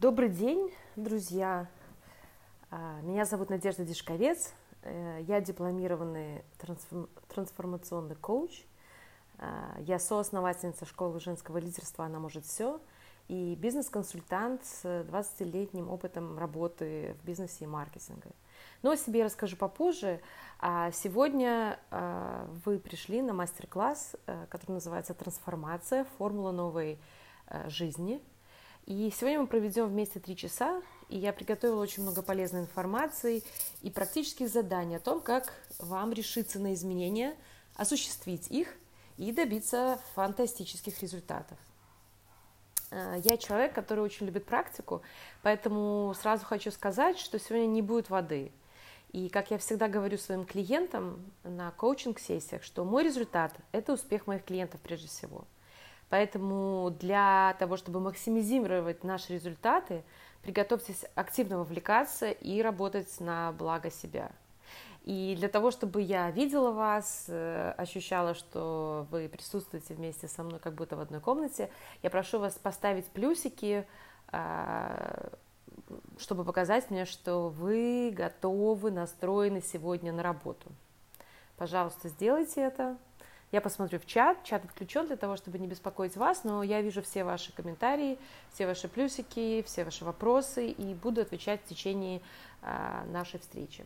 Добрый день, друзья. А, меня зовут Надежда Дешковец. Э, я дипломированный трансформационный коуч. А, я соосновательница школы женского лидерства «Она может все» и бизнес-консультант с 20-летним опытом работы в бизнесе и маркетинге. Но о себе я расскажу попозже. А сегодня вы пришли на мастер-класс, э, который называется «Трансформация. Формула новой э, жизни», и сегодня мы проведем вместе три часа, и я приготовила очень много полезной информации и практических заданий о том, как вам решиться на изменения, осуществить их и добиться фантастических результатов. Э, я человек, который очень любит практику, поэтому сразу хочу сказать, что сегодня не будет воды. И как я всегда говорю своим клиентам на коучинг-сессиях, что мой результат – это успех моих клиентов прежде всего – Поэтому для того, чтобы максимизировать наши результаты, приготовьтесь активно вовлекаться и работать на благо себя. И для того, чтобы я видела вас, э, ощущала, что вы присутствуете вместе со мной как будто в одной комнате, я прошу вас поставить плюсики, а, чтобы показать мне, что вы готовы, настроены сегодня на работу. Пожалуйста, сделайте это. Я посмотрю в чат, чат отключен для того, чтобы не беспокоить вас, но я вижу все ваши комментарии, все ваши плюсики, все ваши вопросы и буду отвечать в течение а, нашей встречи.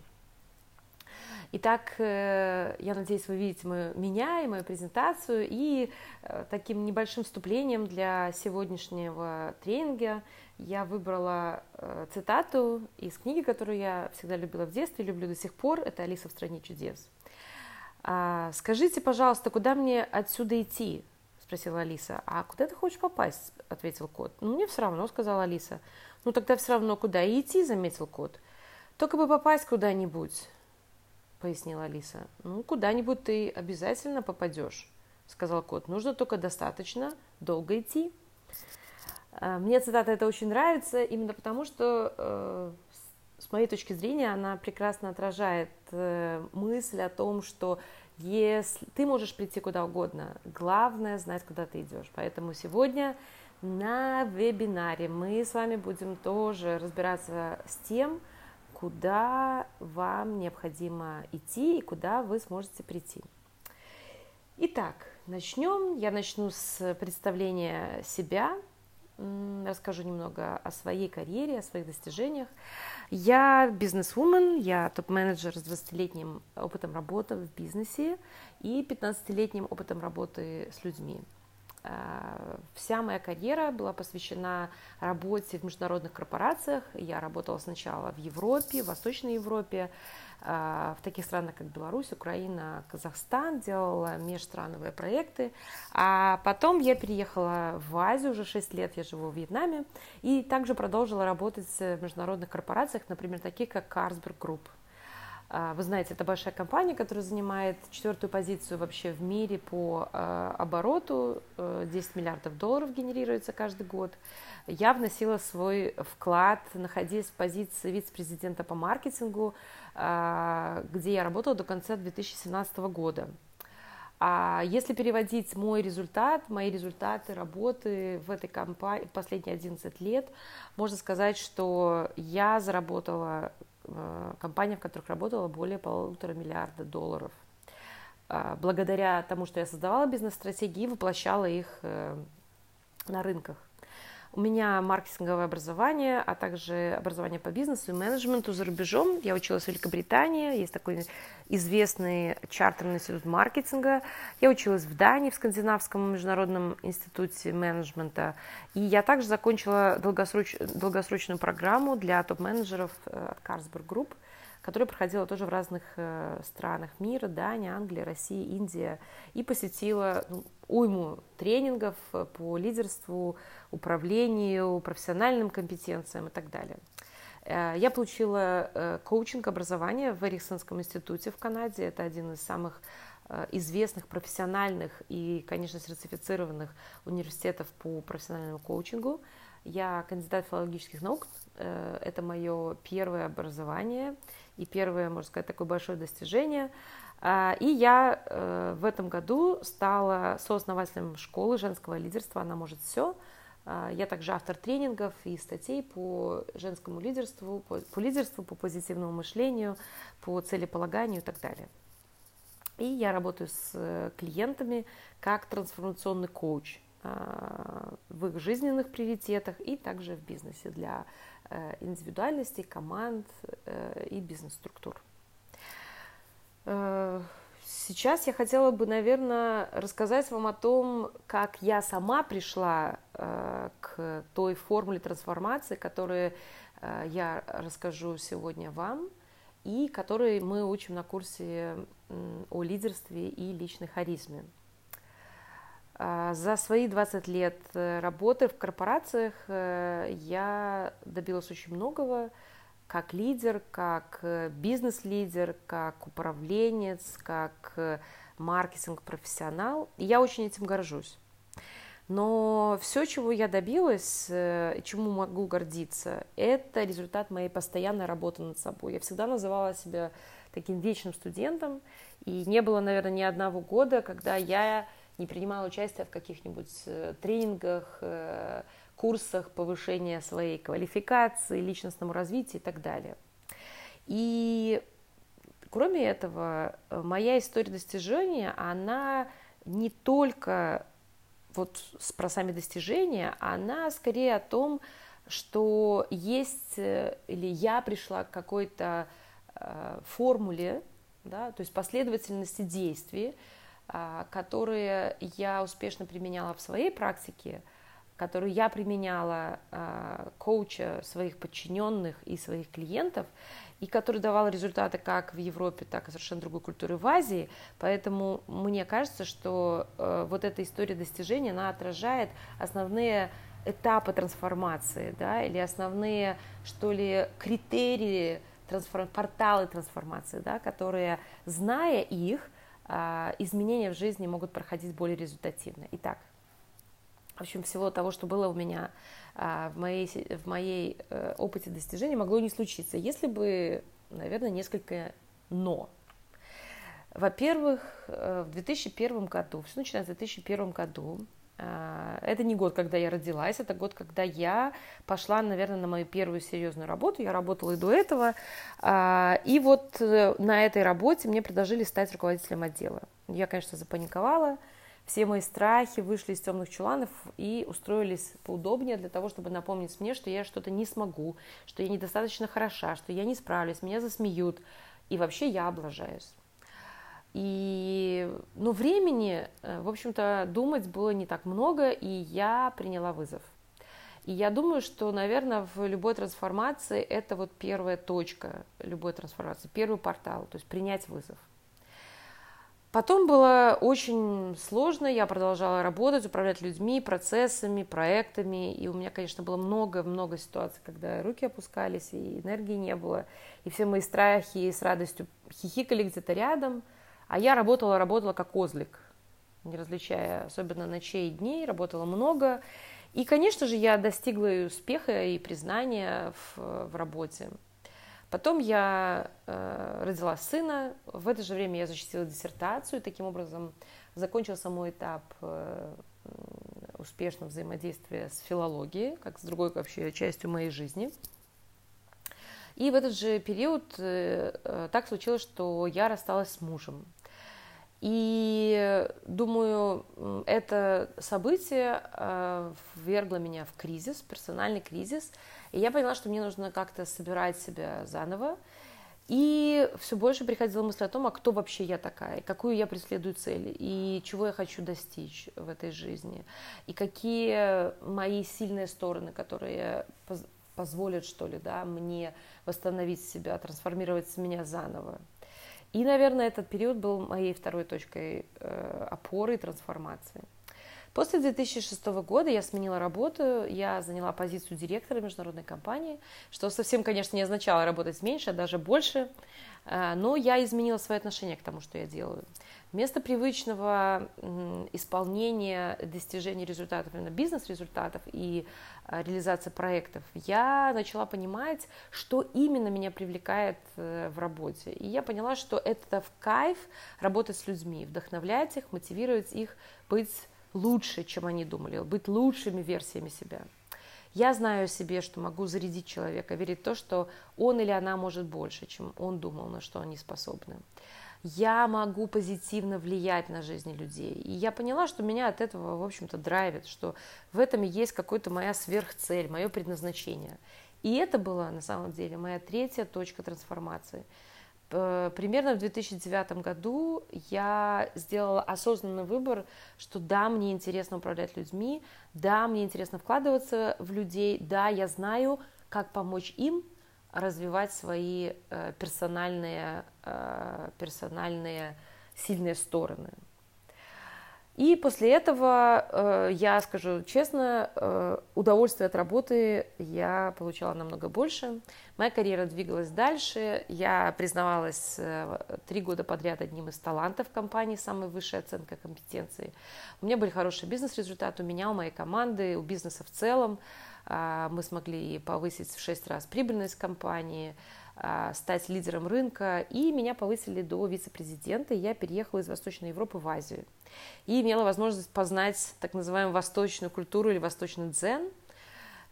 Итак, э, я надеюсь, вы видите мою, меня и мою презентацию. И э, таким небольшим вступлением для сегодняшнего тренинга я выбрала э, цитату из книги, которую я всегда любила в детстве, люблю до сих пор. Это «Алиса в стране чудес». А, скажите, пожалуйста, куда мне отсюда идти? спросила Алиса. А куда ты хочешь попасть? ответил кот. Ну, мне все равно, сказала Алиса. Ну, тогда все равно куда идти, заметил кот. Только бы попасть куда-нибудь, пояснила Алиса. Ну, куда-нибудь ты обязательно попадешь, сказал кот. Нужно только достаточно долго идти. А, мне цитата эта очень нравится, именно потому что э, с моей точки зрения, она прекрасно отражает э, мысль о том, что если ты можешь прийти куда угодно, главное знать, куда ты идешь. Поэтому сегодня на вебинаре мы с вами будем тоже разбираться с тем, куда вам необходимо идти и куда вы сможете прийти. Итак, начнем. Я начну с представления себя, расскажу немного о своей карьере, о своих достижениях. Я бизнес-вумен, я топ-менеджер с 20-летним опытом работы в бизнесе и 15-летним опытом работы с людьми. А, вся моя карьера была посвящена работе в международных корпорациях. Я работала сначала в Европе, в Восточной Европе, в таких странах, как Беларусь, Украина, Казахстан, делала межстрановые проекты. А потом я переехала в Азию, уже 6 лет я живу в Вьетнаме, и также продолжила работать в международных корпорациях, например, таких как Carlsberg Group. А, вы знаете, это большая компания, которая занимает четвертую позицию вообще в мире по а, обороту. 10 э, миллиардов долларов генерируется каждый год я вносила свой вклад, находясь в позиции вице-президента по маркетингу, а, где я работала до конца 2017 года. А если переводить мой результат, мои результаты работы в этой компании последние 11 лет, можно сказать, что я заработала, компания, в которых работала, более полутора миллиарда долларов. А, благодаря тому, что я создавала бизнес-стратегии воплощала их э, на рынках. У меня маркетинговое образование, а также образование по бизнесу и менеджменту за рубежом. Я училась в Великобритании, есть такой известный чартерный институт маркетинга. Я училась в Дании, в Скандинавском международном институте менеджмента. И я также закончила долгосроч... долгосрочную программу для топ-менеджеров э, от Carlsberg Group – которая проходила тоже в разных э, странах мира, Дания, Англия, Россия, Индия, и посетила ну, уйму тренингов э, по лидерству, управлению, профессиональным компетенциям и так далее. Э, я получила коучинг образования в Эриксонском институте в Канаде. Это один из самых известных профессиональных и, конечно, сертифицированных университетов по профессиональному коучингу. Я кандидат филологических наук. Это мое первое образование и первое, можно сказать, такое большое достижение. А, и я э, в этом году стала сооснователем школы женского лидерства «Она может все», А, я также автор тренингов и статей по женскому лидерству, по, по лидерству, по позитивному мышлению, по целеполаганию и так далее. И я работаю с э, клиентами как трансформационный коуч а, в их жизненных приоритетах и также в бизнесе для индивидуальностей, команд э, и бизнес-структур. Сейчас я хотела бы, наверное, рассказать вам о том, как я сама пришла э, к той формуле трансформации, которую э, я расскажу сегодня вам, и которой мы учим на курсе э, о лидерстве и личной харизме. Э, за свои 20 лет э, работы в корпорациях э, я добилась очень многого как лидер, как э, бизнес-лидер, как управленец, как маркетинг-профессионал. Я очень этим горжусь. Но все, чего я добилась, чему могу гордиться, это результат моей постоянной работы над собой. Я всегда называла себя таким вечным студентом, и не было, наверное, ни одного года, когда я не принимала участие в каких-нибудь тренингах, курсах повышения своей квалификации, личностному развитию и так далее. И кроме этого, моя история достижения, она не только вот про сами достижения, она скорее о том, что есть или я пришла к какой-то э, формуле, да, то есть последовательности действий, э, которые я успешно применяла в своей практике, которую я применяла э, коуча своих подчиненных и своих клиентов, и который давал результаты как в Европе, так и совершенно другой культуры в Азии. Поэтому мне кажется, что э, вот эта история достижения, она отражает основные этапы трансформации, да, или основные, что ли, критерии, трансформ... порталы трансформации, да, которые, зная их, изменения в жизни могут проходить более результативно. Итак, в общем, всего того, что было у меня а, в моей, в моей э, опыте достижения, могло не случиться, если бы, наверное, несколько «но». Во-первых, э, в 2001 году, все начинается в 2001 году, а, это не год, когда я родилась, это год, когда я пошла, наверное, на мою первую серьезную работу. Я работала и до этого. А, и вот э, на этой работе мне предложили стать руководителем отдела. Я, конечно, запаниковала, все мои страхи вышли из темных чуланов и устроились поудобнее для того, чтобы напомнить мне, что я что-то не смогу, что я недостаточно хороша, что я не справлюсь, меня засмеют, и вообще я облажаюсь. И, ну, времени, э, в общем-то, думать было не так много, и я приняла вызов. И я думаю, что, наверное, в любой трансформации это вот первая точка любой трансформации, первый портал, то есть принять вызов – Потом было очень сложно, я продолжала работать, управлять людьми, процессами, проектами, и у меня, конечно, было много-много ситуаций, когда руки опускались, и энергии не было, и все мои страхи с радостью хихикали где-то рядом, а я работала, работала как козлик, не различая особенно ночей и дней, работала много, и, конечно же, я достигла и успеха, и признания в, в работе. Потом я э, родила сына, в это же время я защитила диссертацию, таким образом закончился мой этап э, успешного взаимодействия с филологией, как с другой вообще частью моей жизни. И в этот же период э, э так случилось, что я рассталась с мужем. И думаю, это событие э, ввергло меня в кризис, персональный кризис. И я поняла, что мне нужно как-то собирать себя заново. И все больше приходила мысль о том, а кто вообще я такая, какую я преследую цель, и чего я хочу достичь в этой жизни, и какие мои сильные стороны, которые позволят, что ли, да, мне восстановить себя, трансформировать меня заново. И, наверное, этот период был моей второй точкой э, опоры и трансформации. После 2006 года я сменила работу, я заняла позицию директора международной компании, что совсем, конечно, не означало работать меньше, а даже больше, э, но я изменила свое отношение к тому, что я делаю. Вместо привычного исполнения достижения результатов, именно бизнес-результатов и э, реализации проектов, я начала понимать, что именно меня привлекает э, в работе. И я поняла, что это в кайф работать с людьми, вдохновлять их, мотивировать их быть лучше, чем они думали, быть лучшими версиями себя. Я знаю о себе, что могу зарядить человека, верить в то, что он или она может больше, чем он думал, на что они способны. Я могу позитивно влиять на жизни людей. И я поняла, что меня от этого, в общем-то, драйвит, что в этом и есть какая-то моя сверхцель, мое предназначение. И это была, на самом деле, моя третья точка трансформации – примерно в 2009 году я сделала осознанный выбор, что да, мне интересно управлять людьми, да, мне интересно вкладываться в людей, да, я знаю, как помочь им развивать свои э, персональные, э, персональные сильные стороны. И после этого, э, я скажу честно, э, удовольствие от работы я получала намного больше. Моя карьера двигалась дальше. Я признавалась э, три года подряд одним из талантов компании, самой высшей оценкой компетенции. У меня были хорошие бизнес-результаты, у меня, у моей команды, у бизнеса в целом. А, мы смогли повысить в шесть раз прибыльность компании, стать лидером рынка, и меня повысили до вице-президента, я переехала из Восточной Европы в Азию. И имела возможность познать так называемую восточную культуру или восточный дзен.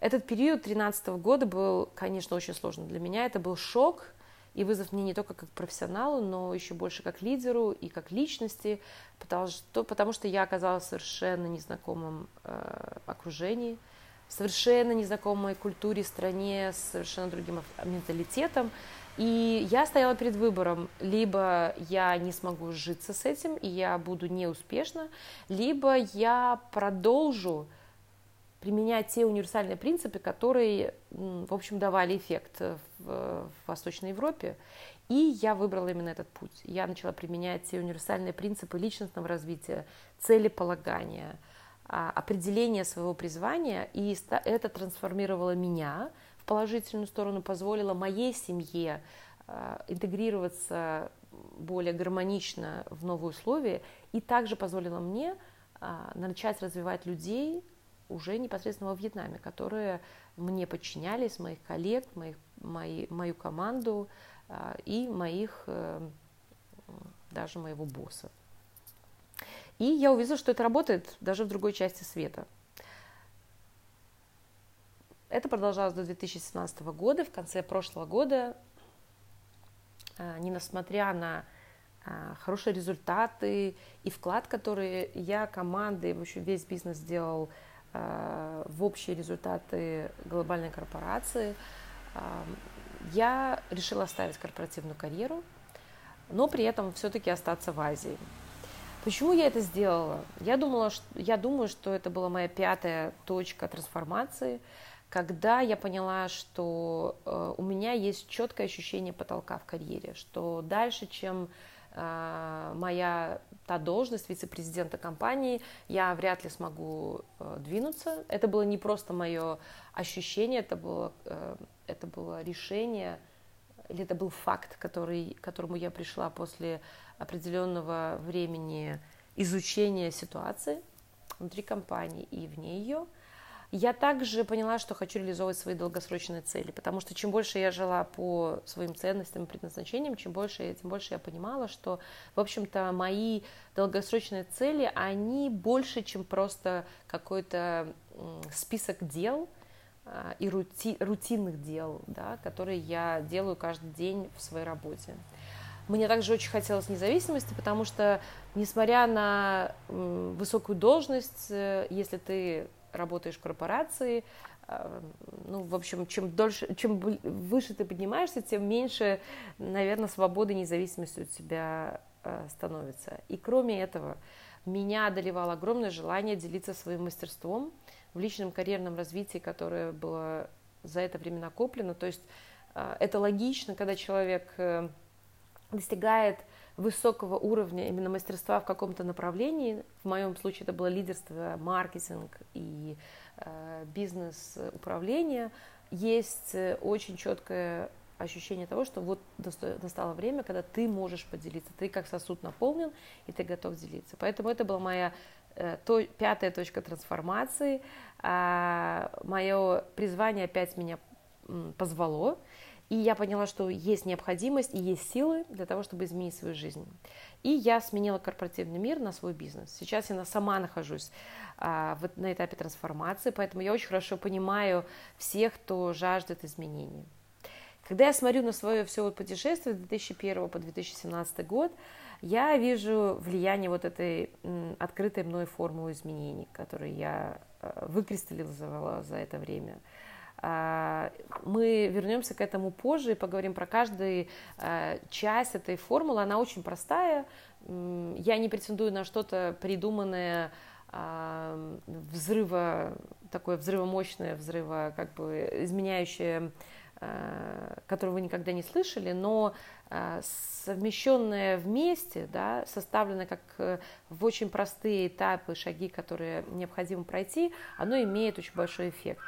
Этот период 2013 года был, конечно, очень сложный для меня. Это был шок и вызов мне не только как профессионалу, но еще больше как лидеру и как личности, потому что, потому что я оказалась в совершенно незнакомом э, окружении – совершенно незнакомой культуре, стране, с совершенно другим менталитетом. И я стояла перед выбором, либо я не смогу сжиться с этим, и я буду неуспешна, либо я продолжу применять те универсальные принципы, которые, в общем, давали эффект в, в Восточной Европе. И я выбрала именно этот путь. Я начала применять те универсальные принципы личностного развития, целеполагания – определение своего призвания, и это трансформировало меня в положительную сторону, позволило моей семье а, интегрироваться более гармонично в новые условия, и также позволило мне а, начать развивать людей уже непосредственно во Вьетнаме, которые мне подчинялись, моих коллег, моих, мои, мою команду и моих, э, даже моего босса. И я увидела, что это работает даже в другой части света. Это продолжалось до 2017 года. В конце прошлого года, а, несмотря на а, хорошие результаты и вклад, который я, команда и вообще весь бизнес сделал а, в общие результаты глобальной корпорации, я решила оставить корпоративную карьеру, но при этом все-таки остаться в Азии. Почему я это сделала? Я, думала, что, я думаю, что это была моя пятая точка трансформации, когда я поняла, что э, у меня есть четкое ощущение потолка в карьере, что дальше, чем э, моя та должность вице-президента компании, я вряд ли смогу э, двинуться. Это было не просто мое ощущение, это было, э, это было решение, или это был факт, который, к которому я пришла после определенного времени изучения ситуации внутри компании и вне ее. Я также поняла, что хочу реализовывать свои долгосрочные цели, потому что чем больше я жила по своим ценностям и предназначениям, чем больше, тем больше я понимала, что, в общем-то, мои долгосрочные цели, они больше, чем просто какой-то список дел а, и рути, рутинных дел, да, которые я делаю каждый день в своей работе. Мне также очень хотелось независимости, потому что, несмотря на высокую должность, э, если ты работаешь в корпорации, э, ну, в общем, чем дольше, чем выше ты поднимаешься, тем меньше, наверное, свободы и независимости у тебя э, становится. И кроме этого, меня одолевало огромное желание делиться своим мастерством в личном карьерном развитии, которое было за это время накоплено. То есть это логично, когда человек достигает высокого уровня именно мастерства в каком-то направлении, в моем случае это было лидерство, маркетинг и э, бизнес-управление, есть э, очень четкое ощущение того, что вот настало время, когда ты можешь поделиться, ты как сосуд наполнен, и ты готов делиться. Поэтому это была моя э, то, пятая точка трансформации. А, мое призвание опять меня позвало, И я поняла, что есть необходимость и есть силы для того, чтобы изменить свою жизнь. И я сменила корпоративный мир на свой бизнес. Сейчас я сама нахожусь а, вот на этапе трансформации, поэтому я очень хорошо понимаю всех, кто жаждет изменений. Когда я смотрю на свое все вот путешествие с 2001 по 2017 год, я вижу влияние вот этой открытой мной формулы изменений, которую я а, выкристаллизовала за это время – мы вернемся к этому позже и поговорим про каждую а, часть этой формулы. Она очень простая. Я не претендую на что-то придуманное, а, взрыва, такое взрывомощное, взрыва, как бы изменяющее, которое вы никогда не слышали, но совмещенное вместе, да, составленное как э, в очень простые этапы, шаги, которые необходимо пройти, оно имеет очень большой эффект.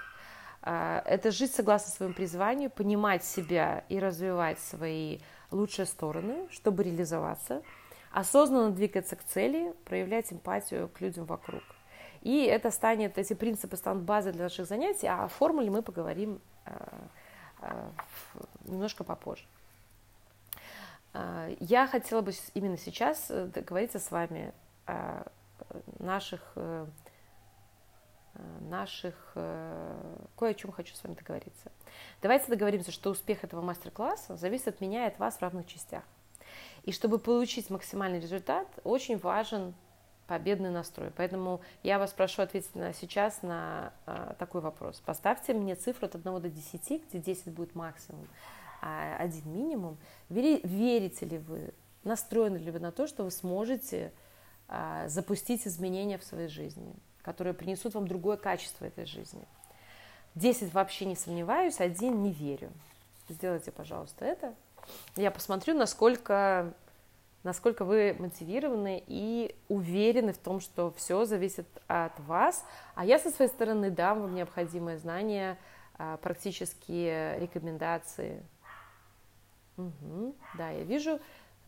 А, это жить согласно своему призванию, понимать себя и развивать свои лучшие стороны, чтобы реализоваться, осознанно двигаться к цели, проявлять эмпатию к людям вокруг. И это станет, эти принципы станут базой для наших занятий, а о формуле мы поговорим а, а, немножко попозже. Я хотела бы именно сейчас э, договориться с вами о наших э, наших... Э, кое о чем хочу с вами договориться. Давайте договоримся, что успех этого мастер-класса зависит от меня и от вас в равных частях. И чтобы получить максимальный результат, очень важен победный настрой. Поэтому я вас прошу ответить на, сейчас на а, такой вопрос. Поставьте мне цифру от 1 до 10, где 10 будет максимум, а 1 минимум. Вери, верите ли вы, настроены ли вы на то, что вы сможете а, запустить изменения в своей жизни? Которые принесут вам другое качество этой жизни. Десять вообще не сомневаюсь, один не верю. Сделайте, пожалуйста, это. Я посмотрю, насколько, насколько вы мотивированы и уверены в том, что все зависит от вас. А я со своей стороны дам вам необходимые знания, а, практические рекомендации. Угу, да, я вижу,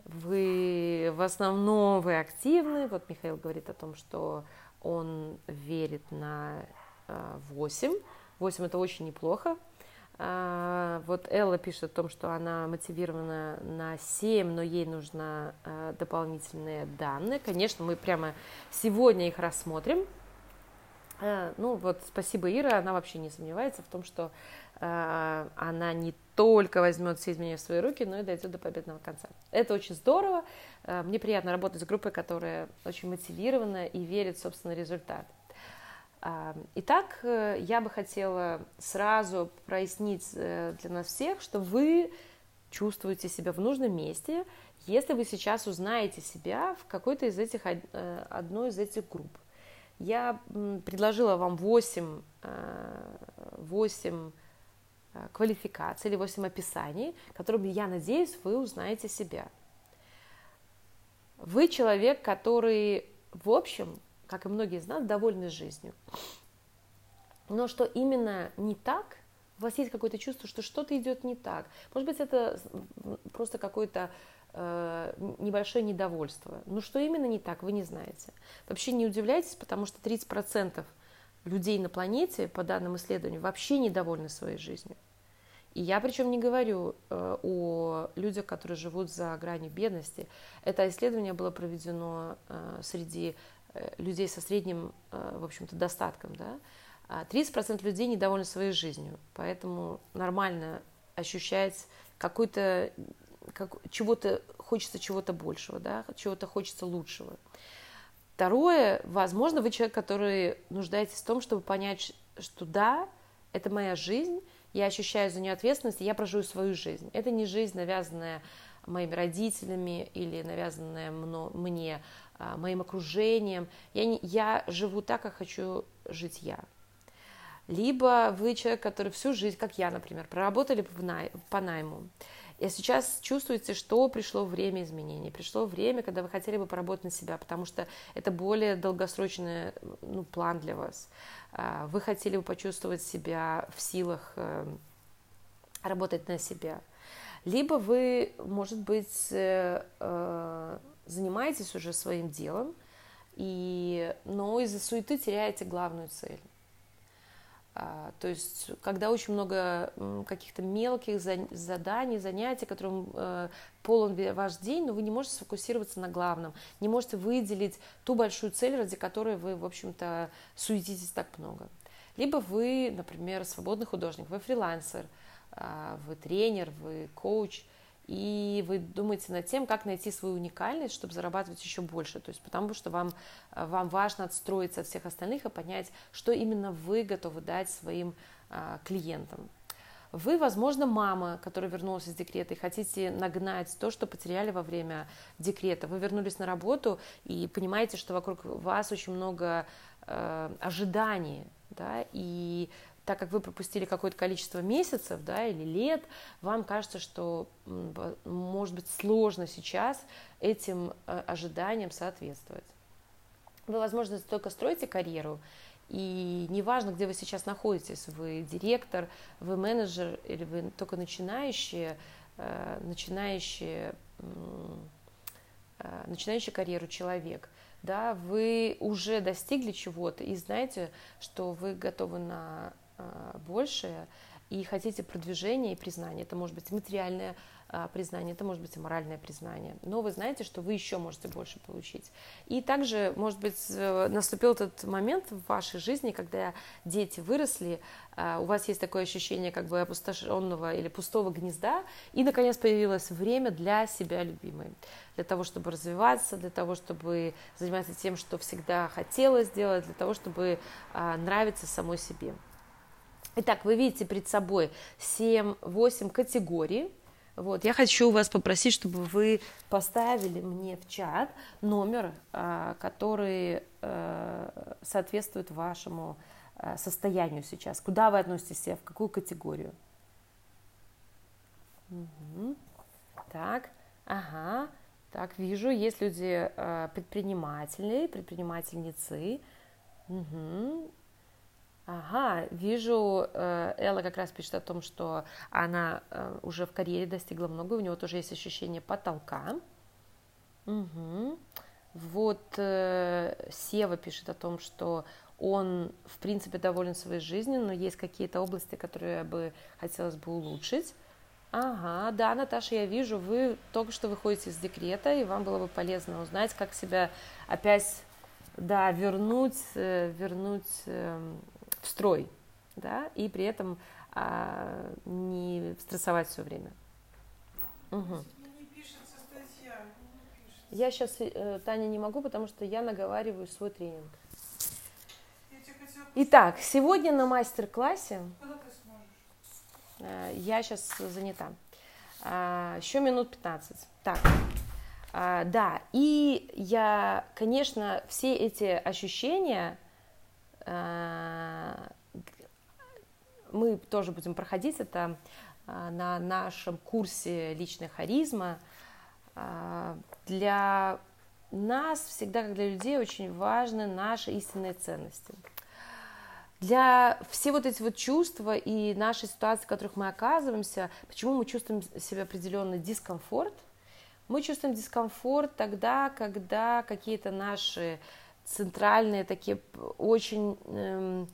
вы в основном вы активны. Вот Михаил говорит о том, что он верит на 8. А, 8 это очень неплохо. А, вот Элла пишет о том, что она мотивирована на 7, но ей нужны а, дополнительные данные. Конечно, мы прямо сегодня их рассмотрим. Ну вот, спасибо, Ира, она вообще не сомневается в том, что она не только возьмет все изменения в свои руки, но и дойдет до победного конца. Это очень здорово. Э, мне приятно работать с группой, которая очень мотивирована и верит в собственный результат. А, итак, э, я бы хотела сразу прояснить э, для нас всех, что вы чувствуете себя в нужном месте, если вы сейчас узнаете себя в какой-то из этих, одной из этих групп. Я предложила вам 8, 8 квалификаций или 8 описаний, которыми, я надеюсь, вы узнаете себя. Вы человек, который, в общем, как и многие из нас, довольны жизнью. Но что именно не так, у вас есть какое-то чувство, что что-то идет не так. Может быть, это просто какое-то э, небольшое недовольство. Но что именно не так, вы не знаете. Вообще не удивляйтесь, потому что 30% людей на планете, по данным исследований, вообще недовольны своей жизнью. И я причем не говорю э, о людях, которые живут за гранью бедности. Это исследование было проведено э, среди э, людей со средним, э, в общем-то, достатком. Да? 30% а людей недовольны своей жизнью, поэтому нормально ощущать какой-то, как, чего-то, хочется чего-то большего, да? чего-то хочется лучшего. Второе, возможно, вы человек, который нуждаетесь в том, чтобы понять, что да, это моя жизнь, я ощущаю за нее ответственность, и я проживу свою жизнь. Это не жизнь, навязанная моими родителями или навязанная мне, а, моим окружением. Я, не, я живу так, как хочу жить я. Либо вы человек, который всю жизнь, как я, например, проработали по, най, по найму, и сейчас чувствуете, что пришло время изменений, пришло время, когда вы хотели бы поработать на себя, потому что это более долгосрочный ну, план для вас. А, вы хотели бы почувствовать себя в силах э, работать на себя. Либо вы, может быть, э, э, занимаетесь уже своим делом, и, но из-за суеты теряете главную цель. А, то есть, когда очень много каких-то мелких заданий, занятий, которым э, полон ваш день, но вы не можете сфокусироваться на главном, не можете выделить ту большую цель, ради которой вы, в общем-то, суетитесь так много. Либо вы, например, свободный художник, вы фрилансер, а, вы тренер, вы коуч, и вы думаете над тем, как найти свою уникальность, чтобы зарабатывать еще больше. То есть потому что вам, э, вам важно отстроиться от всех остальных и понять, что именно вы готовы дать своим а, клиентам. Вы, возможно, мама, которая вернулась из декрета и хотите нагнать то, что потеряли во время декрета. Вы вернулись на работу и понимаете, что вокруг вас очень много э, ожиданий, да, и так как вы пропустили какое-то количество месяцев да, или лет, вам кажется, что может быть сложно сейчас этим э, ожиданиям соответствовать. Вы, возможно, только строите карьеру, и неважно, где вы сейчас находитесь, вы директор, вы менеджер или вы только начинающие, э, начинающие, э, начинающий карьеру человек, да, вы уже достигли чего-то и знаете, что вы готовы на большее и хотите продвижения и признания. Это может быть материальное а, признание, это может быть моральное признание. Но вы знаете, что вы еще можете больше получить. И также, может быть, э, наступил этот момент в вашей жизни, когда дети выросли, у вас есть такое ощущение как бы опустошенного или пустого гнезда, и, наконец, появилось время для себя любимой, для того, чтобы развиваться, для того, чтобы заниматься тем, что всегда хотела сделать, для того, чтобы нравиться самой себе. Итак, вы видите перед собой 7-8 категорий. Вот, я хочу вас попросить, чтобы вы поставили мне в чат номер, а, который э, соответствует вашему э, состоянию сейчас. Куда вы относитесь себя, в какую категорию? Угу. Так, ага, так, вижу, есть люди э, предпринимательные, предпринимательницы. Угу. Ага, вижу, э, Элла как раз пишет о том, что она э, уже в карьере достигла много, у него тоже есть ощущение потолка. Угу. Вот э, Сева пишет о том, что он, в принципе, доволен своей жизнью, но есть какие-то области, которые бы хотелось бы улучшить. Ага, да, Наташа, я вижу, вы только что выходите из декрета, и вам было бы полезно узнать, как себя опять, да, вернуть, вернуть эм, в строй, да, и при этом а, не стрессовать все время. Угу. Я сейчас, э, Таня, не могу, потому что я наговариваю свой тренинг. Итак, сегодня на мастер-классе э, я сейчас занята. А, еще минут 15. Так, а, да, и я, конечно, все эти ощущения мы тоже будем проходить это э, на нашем курсе личная харизма. Э, для нас всегда, как для людей, очень важны наши истинные ценности. Для все вот эти вот чувства и наши ситуации, в которых мы оказываемся, почему мы чувствуем себе определенный дискомфорт? Мы чувствуем дискомфорт тогда, когда какие-то наши центральные такие очень э,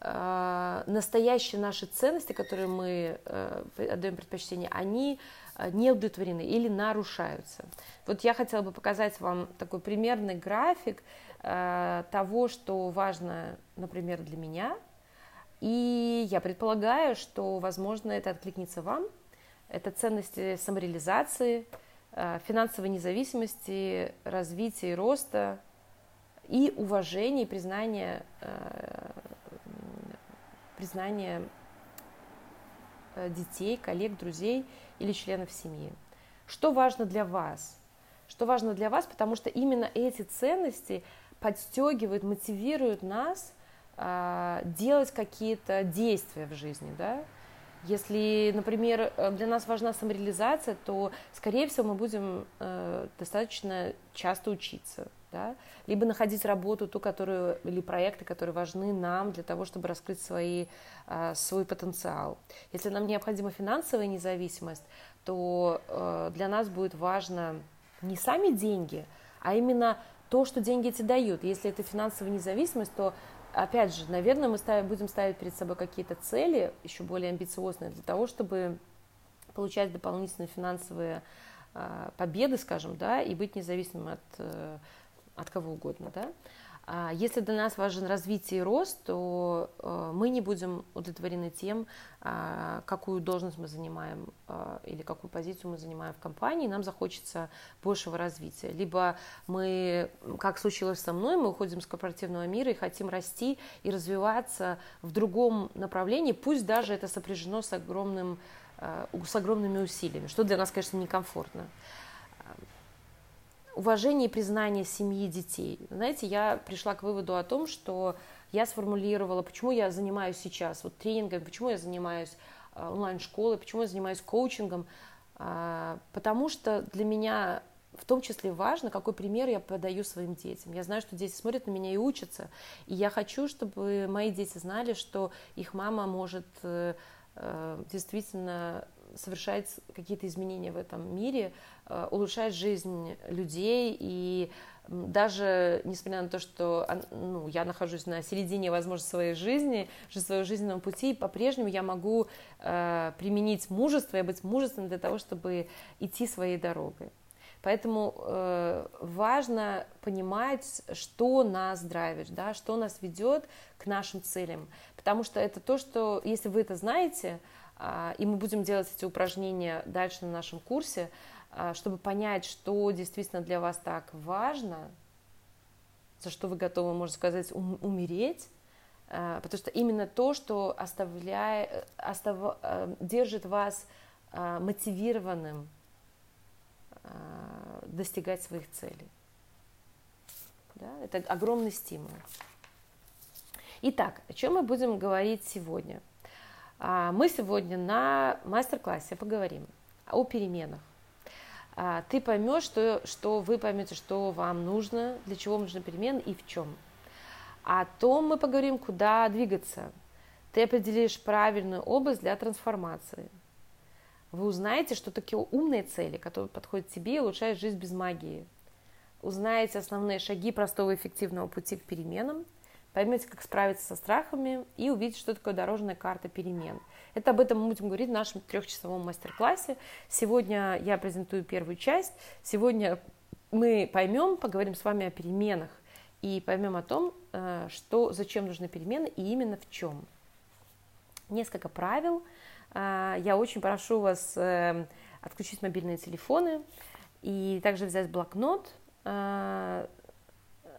э, настоящие наши ценности, которые мы э, отдаем предпочтение, они э, не удовлетворены или нарушаются. Вот я хотела бы показать вам такой примерный график э, того, что важно, например, для меня. И я предполагаю, что, возможно, это откликнется вам. Это ценности самореализации, э, финансовой независимости, развития и роста, и уважение, и признание, э, признание э, детей, коллег, друзей или членов семьи. Что важно для вас? Что важно для вас, потому что именно эти ценности подстегивают, мотивируют нас э, делать какие-то действия в жизни, да? Если, например, для нас важна самореализация, то, скорее всего, мы будем достаточно часто учиться, да, либо находить работу, ту, которую, или проекты, которые важны нам для того, чтобы раскрыть свои, а, свой потенциал. Если нам необходима финансовая независимость, то э, для нас будет важно не сами деньги, а именно то, что деньги эти дают. Если это финансовая независимость, то опять же, наверное, мы ставим, будем ставить перед собой какие-то цели, еще более амбициозные, для того, чтобы получать дополнительные финансовые э, победы, скажем, да, и быть независимым от, э, от кого угодно, да. А если для нас важен развитие и рост, то э, мы не будем удовлетворены тем, а, какую должность мы занимаем а, или какую позицию мы занимаем в компании, нам захочется большего развития. Либо мы, как случилось со мной, мы уходим из корпоративного мира и хотим расти и развиваться в другом направлении, пусть даже это сопряжено с, огромным, с огромными усилиями, что для нас, конечно, некомфортно уважение и признание семьи детей. Знаете, я пришла к выводу о том, что я сформулировала, почему я занимаюсь сейчас вот тренингом, почему я занимаюсь а, онлайн-школой, почему я занимаюсь коучингом, а, потому что для меня в том числе важно, какой пример я подаю своим детям. Я знаю, что дети смотрят на меня и учатся, и я хочу, чтобы мои дети знали, что их мама может э, э, действительно совершать какие-то изменения в этом мире, э, улучшать жизнь людей и даже несмотря на то, что ну, я нахожусь на середине, возможно, своей жизни, своего жизненного пути, по-прежнему я могу э, применить мужество и быть мужественным для того, чтобы идти своей дорогой. Поэтому э, важно понимать, что нас драйвит, да, что нас ведет к нашим целям. Потому что это то, что, если вы это знаете, и мы будем делать эти упражнения дальше на нашем курсе, а, чтобы понять, что действительно для вас так важно, за что вы готовы, можно сказать, умереть, а, потому что именно то, что оставляет, остав, держит вас мотивированным достигать своих целей. Да? Это огромный стимул. Итак, о чем мы будем говорить сегодня – а, мы сегодня на мастер-классе поговорим о переменах. А, ты поймешь, что, что вы поймете, что вам нужно, для чего нужны перемены и в чем. О том мы поговорим, куда двигаться. Ты определишь правильную область для трансформации. Вы узнаете, что такие умные цели, которые подходят тебе и улучшают жизнь без магии. Узнаете основные шаги простого и эффективного пути к переменам – поймете, как справиться со страхами и увидите, что такое дорожная карта перемен. Это об этом мы будем говорить в нашем трехчасовом мастер-классе. Сегодня я презентую первую часть. Сегодня мы поймем, поговорим с вами о переменах и поймем о том, э, что, зачем нужны перемены и именно в чем. Несколько правил. Э, я очень прошу вас э, отключить мобильные телефоны и также взять блокнот,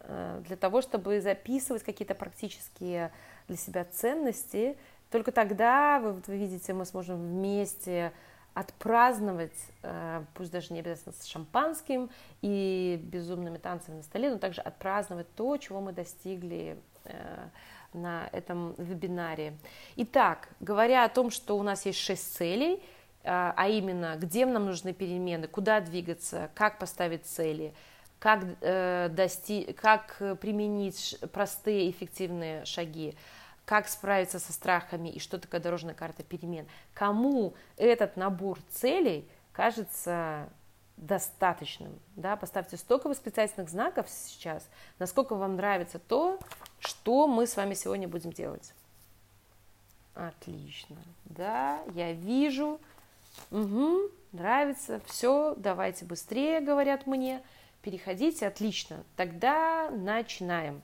для того, чтобы записывать какие-то практические для себя ценности. Только тогда, вы, вы видите, мы сможем вместе отпраздновать, э, пусть даже не обязательно с шампанским и безумными танцами на столе, но также отпраздновать то, чего мы достигли э, на этом вебинаре. Итак, говоря о том, что у нас есть шесть целей, а именно, где нам нужны перемены, куда двигаться, как поставить цели – как, э, дости... как применить простые эффективные шаги, как справиться со страхами и что такое дорожная карта перемен. Кому этот набор целей кажется достаточным, да, поставьте столько восклицательных знаков сейчас, насколько вам нравится то, что мы с вами сегодня будем делать. Отлично, да, я вижу, угу, нравится, все, давайте быстрее, говорят мне, переходите, отлично. Тогда начинаем.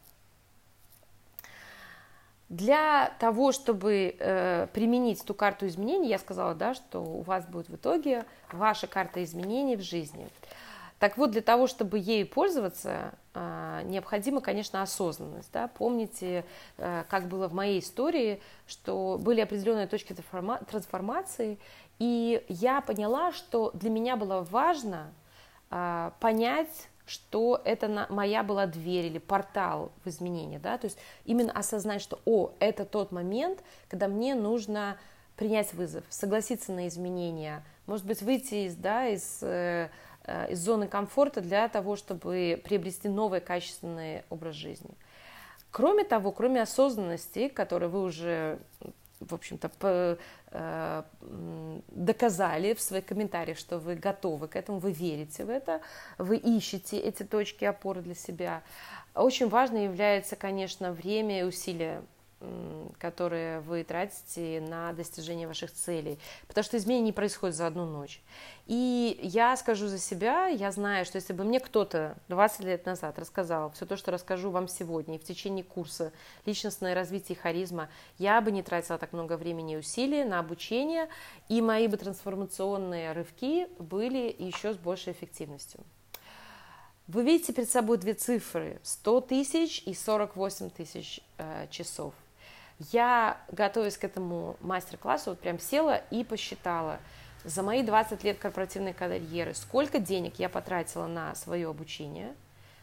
Для того, чтобы э, применить ту карту изменений, я сказала, да, что у вас будет в итоге ваша карта изменений в жизни. Так вот, для того, чтобы ею пользоваться, э, необходима, конечно, осознанность. Да? Помните, э, как было в моей истории, что были определенные точки трансформации, и я поняла, что для меня было важно э, понять, что это моя была дверь или портал в изменение, да, то есть именно осознать, что, о, это тот момент, когда мне нужно принять вызов, согласиться на изменения, может быть, выйти из, да, из, э, э, из зоны комфорта для того, чтобы приобрести новый качественный образ жизни. Кроме того, кроме осознанности, которую вы уже в общем-то, э, доказали в своих комментариях, что вы готовы к этому, вы верите в это, вы ищете эти точки опоры для себя. Очень важно является, конечно, время и усилия которые вы тратите на достижение ваших целей, потому что изменения не происходят за одну ночь. И я скажу за себя, я знаю, что если бы мне кто-то 20 лет назад рассказал все то, что расскажу вам сегодня и в течение курса личностное развитие и харизма, я бы не тратила так много времени и усилий на обучение, и мои бы трансформационные рывки были еще с большей эффективностью. Вы видите перед собой две цифры – 100 тысяч и 48 тысяч э, часов. Я, готовясь к этому мастер-классу, вот прям села и посчитала за мои 20 лет корпоративной карьеры, сколько денег я потратила на свое обучение,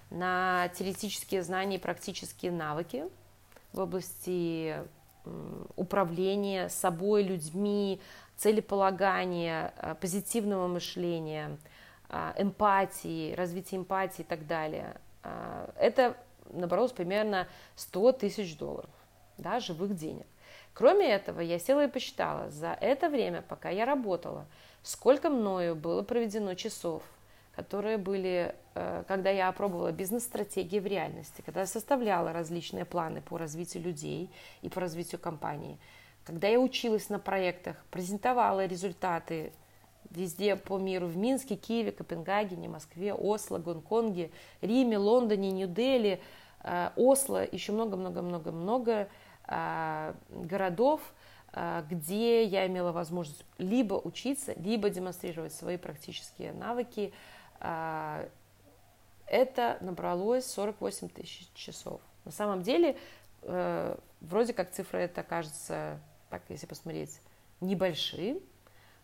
на теоретические знания и практические навыки в области управления собой, людьми, целеполагания, э, позитивного мышления, э, эмпатии, развития эмпатии и так далее. Э, это набралось примерно 100 тысяч долларов да, живых денег. Кроме этого, я села и посчитала, за это время, пока я работала, сколько мною было проведено часов, которые были, э, когда я опробовала бизнес-стратегии в реальности, когда я составляла различные планы по развитию людей и по развитию компании, когда я училась на проектах, презентовала результаты везде по миру, в Минске, Киеве, Копенгагене, Москве, Осло, Гонконге, Риме, Лондоне, Нью-Дели, э, Осло, еще много-много-много-много городов, а, где я имела возможность либо учиться, либо демонстрировать свои практические навыки. А, это набралось 48 тысяч часов. На самом деле, э, вроде как цифры это кажется, так если посмотреть, небольшие,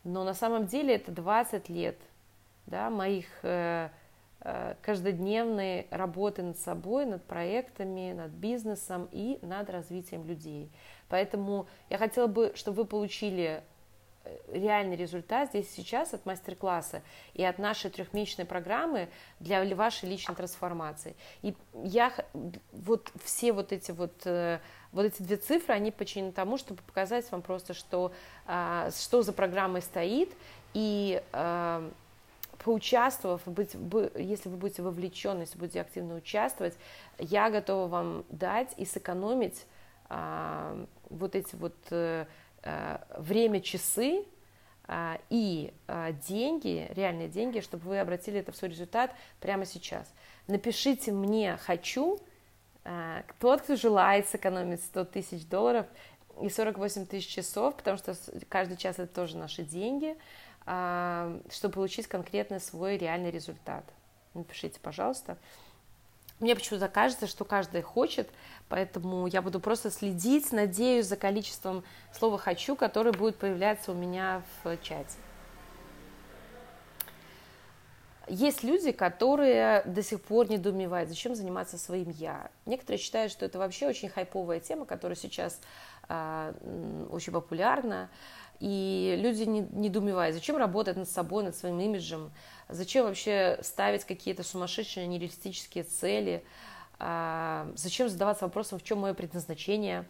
но на самом деле это 20 лет да, моих э, Э, каждодневной работы над собой, над проектами, над бизнесом и над развитием людей. Поэтому я хотела бы, чтобы вы получили э, реальный результат здесь сейчас от мастер-класса и от нашей трехмесячной программы для вашей личной трансформации. И я вот все вот эти вот э, вот эти две цифры, они подчинены тому, чтобы показать вам просто, что, а, что за программой стоит, и поучаствовав, быть, если вы будете вовлечены, если будете активно участвовать, я готова вам дать и сэкономить а, вот эти вот а, время, часы а, и а, деньги, реальные деньги, чтобы вы обратили это в свой результат прямо сейчас. Напишите мне «хочу», а, тот, кто желает сэкономить 100 тысяч долларов и 48 тысяч часов, потому что каждый час это тоже наши деньги – чтобы получить конкретный свой реальный результат. Напишите, пожалуйста. Мне почему-то кажется, что каждый хочет, поэтому я буду просто следить, надеюсь, за количеством слова «хочу», которое будет появляться у меня в чате. Есть люди, которые до сих пор недоумевают, зачем заниматься своим «я». Некоторые считают, что это вообще очень хайповая тема, которая сейчас э, очень популярна. И люди не, недоумевают, зачем работать над собой, над своим имиджем, зачем вообще ставить какие-то сумасшедшие нереалистические цели, а, зачем задаваться вопросом, в чем мое предназначение.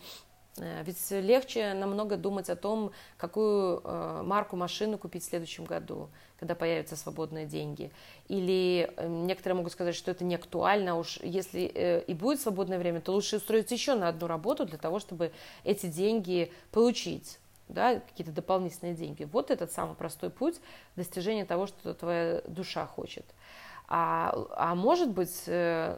Э, ведь легче намного думать о том, какую э, марку машины купить в следующем году, когда появятся свободные деньги. Или э, некоторые могут сказать, что это не актуально, а уж если и будет свободное время, то лучше устроиться еще на одну работу для того, чтобы эти деньги получить да, какие-то дополнительные деньги. Вот этот самый простой путь достижения того, что твоя душа хочет. А, а может быть, э,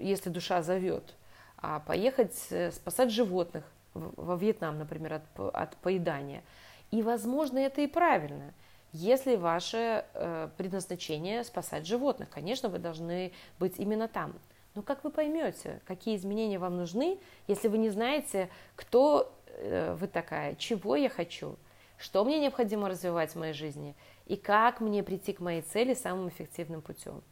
если душа зовет, а поехать э, спасать животных во Вьетнам, например, от, от поедания. И, возможно, это и правильно. Если ваше э, предназначение спасать животных, конечно, вы должны быть именно там. Но как вы поймете, какие изменения вам нужны, если вы не знаете, кто вы такая, чего я хочу, что мне необходимо развивать в моей жизни и как мне прийти к моей цели самым эффективным путем.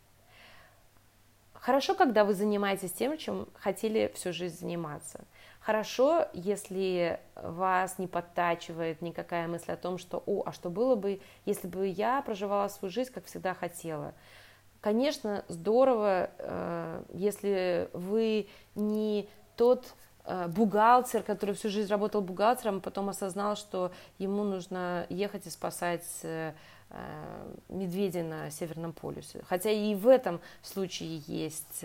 Хорошо, когда вы занимаетесь тем, чем хотели всю жизнь заниматься. Хорошо, если вас не подтачивает никакая мысль о том, что, о, а что было бы, если бы я проживала свою жизнь, как всегда хотела. Конечно, здорово, э, если вы не тот э, бухгалтер, который всю жизнь работал бухгалтером, потом осознал, что ему нужно ехать и спасать э, э, медведей на Северном полюсе. Хотя и в этом случае есть,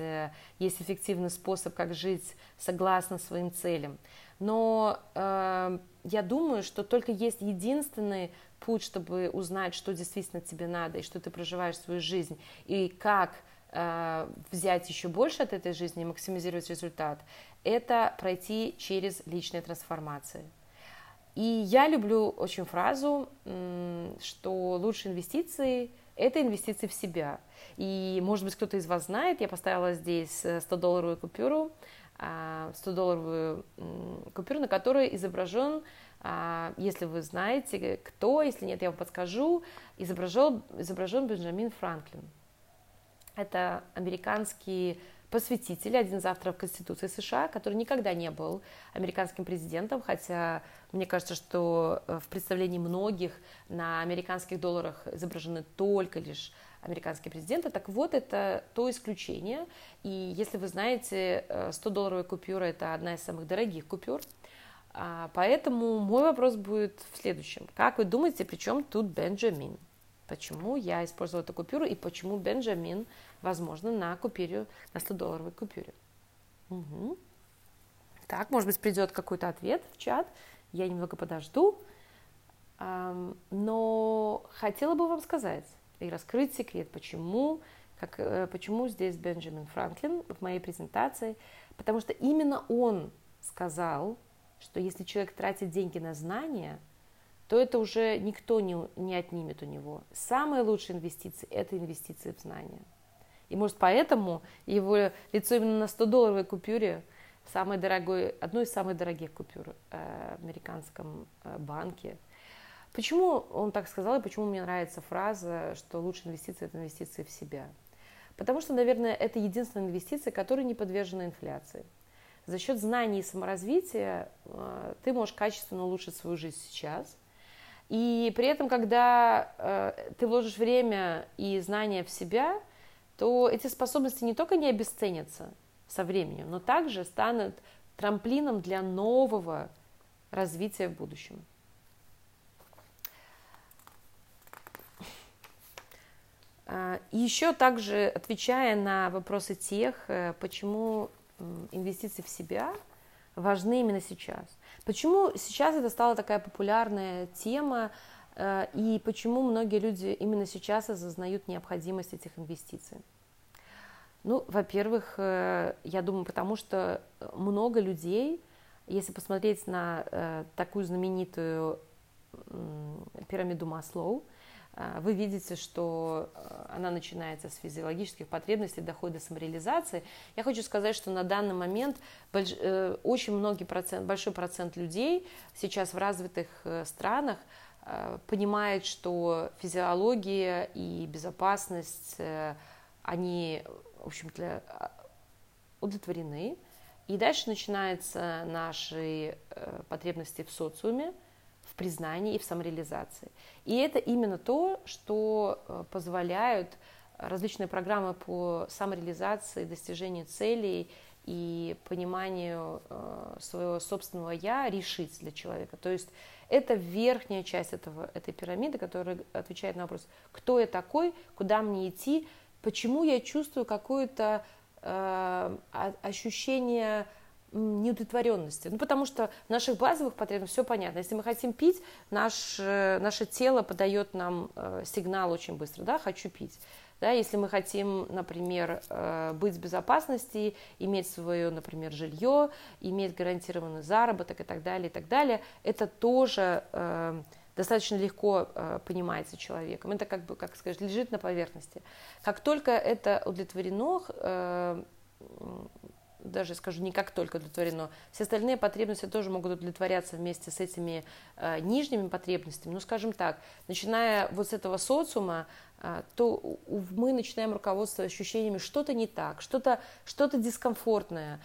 есть эффективный способ, как жить согласно своим целям. Но э, я думаю, что только есть единственный путь, чтобы узнать, что действительно тебе надо, и что ты проживаешь свою жизнь, и как э, взять еще больше от этой жизни и максимизировать результат, это пройти через личные трансформации. И я люблю очень фразу, что лучшие инвестиции – это инвестиции в себя. И, может быть, кто-то из вас знает, я поставила здесь 100-долларовую купюру, 100-долларовую а, купюру, на которой изображен, а, если вы знаете, кто, если нет, я вам подскажу, изображен, изображен Бенджамин Франклин. Это американский посвятитель, один из авторов Конституции США, который никогда не был американским президентом, хотя мне кажется, что э, в представлении многих на американских долларах изображены только лишь американские президенты. Так вот, это то исключение. И если вы знаете, 100-долларовая э, купюра – это одна из самых дорогих купюр. А, поэтому мой вопрос будет в следующем. Как вы думаете, при чем тут Бенджамин? Почему я использовала эту купюру и почему Бенджамин, возможно, на купюре, на 100-долларовой купюре? Угу. Так, может быть, придет какой-то ответ в чат. Я немного подожду. Но хотела бы вам сказать, и раскрыть секрет, почему, как, э, почему здесь Бенджамин Франклин в моей презентации, потому что именно он сказал, что если человек тратит деньги на знания, то это уже никто не, не отнимет у него. Самые лучшие инвестиции – это инвестиции в знания. И может поэтому его лицо именно на 100-долларовой купюре самой дорогой, одной из самых дорогих купюр э, в американском э, банке – Почему он так сказал и почему мне нравится фраза, что лучшая инвестиция – это инвестиции в себя? Потому что, наверное, это единственная инвестиция, которая не подвержена инфляции. За счет знаний и саморазвития э, ты можешь качественно улучшить свою жизнь сейчас. И при этом, когда ты вложишь время и знания в себя, то эти способности не только не обесценятся со временем, но также станут трамплином для нового развития в будущем. А, и еще также отвечая на вопросы тех, э, почему инвестиции в себя важны именно сейчас. Почему сейчас это стала такая популярная тема, и почему многие люди именно сейчас осознают необходимость этих инвестиций. Ну, во-первых, э, я думаю, потому что много людей, если посмотреть на такую знаменитую пирамиду Маслоу, вы видите, что э, она начинается с физиологических потребностей, доходит до самореализации. Я хочу сказать, что на данный момент э, очень многие процент, большой процент людей сейчас в развитых э, странах понимает, что физиология и безопасность, они, в общем-то, удовлетворены. И дальше начинаются наши потребности в социуме, в признании и в самореализации. И это именно то, что э, позволяют различные программы по самореализации, достижению целей и пониманию э, своего собственного я решить для человека. То есть это верхняя часть этого, этой пирамиды, которая отвечает на вопрос, кто я такой, куда мне идти, почему я чувствую какое-то э, ощущение неудовлетворенности. Ну, потому что наших базовых потребностях все понятно. Если мы хотим пить, наш, э, наше тело подает нам э, сигнал очень быстро, да, хочу пить. Да, если мы хотим, например, э, быть в безопасности, иметь свое, например, жилье, иметь гарантированный заработок и так далее, и так далее, это тоже э, достаточно легко э, понимается человеком. Это как бы, как сказать, лежит на поверхности. Как только это удовлетворено, э, даже скажу, не как только удовлетворено, все остальные потребности тоже могут удовлетворяться вместе с этими э, нижними потребностями. Ну, скажем так, начиная вот с этого социума, э, то мы начинаем руководствоваться ощущениями, что-то не так, что-то что дискомфортное,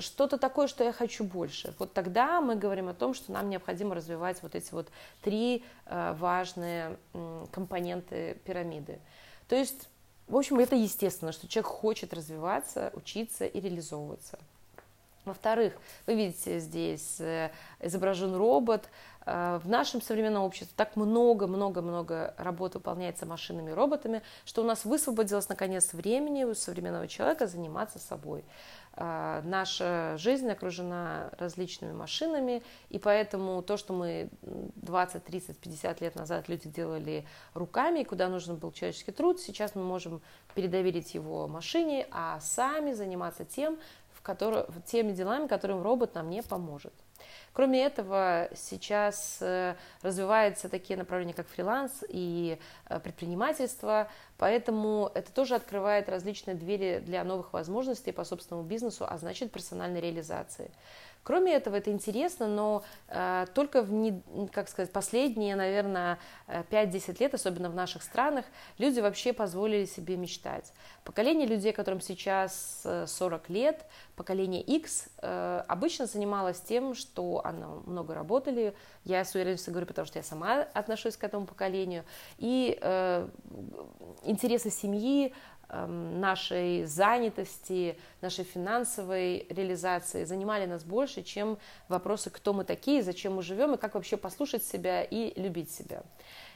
что-то такое, что я хочу больше. Вот тогда мы говорим о том, что нам необходимо развивать вот эти вот три э, важные э, компоненты пирамиды. То есть в общем, это естественно, что человек хочет развиваться, учиться и реализовываться. Во-вторых, вы видите здесь э, изображен робот. Э, в нашем современном обществе так много-много-много работы выполняется машинами и роботами, что у нас высвободилось наконец времени у современного человека заниматься собой. Э, наша жизнь окружена различными машинами, и поэтому то, что мы 20, 30, 50 лет назад люди делали руками, куда нужен был человеческий труд, сейчас мы можем передоверить его машине, а сами заниматься тем, который, теми делами, которым робот нам не поможет. Кроме этого, сейчас э, развиваются такие направления, как фриланс и э, предпринимательство, поэтому это тоже открывает различные двери для новых возможностей по собственному бизнесу, а значит персональной реализации. Кроме этого, это интересно, но э, только в, не, как сказать, последние, наверное, 5-10 лет, особенно в наших странах, люди вообще позволили себе мечтать. Поколение людей, которым сейчас 40 лет, поколение X, э, обычно занималось тем, что оно много работали. Я с уверенностью говорю, потому что я сама отношусь к этому поколению. И э, интересы семьи, нашей занятости, нашей финансовой реализации занимали нас больше, чем вопросы, кто мы такие, зачем мы живем и как вообще послушать себя и любить себя.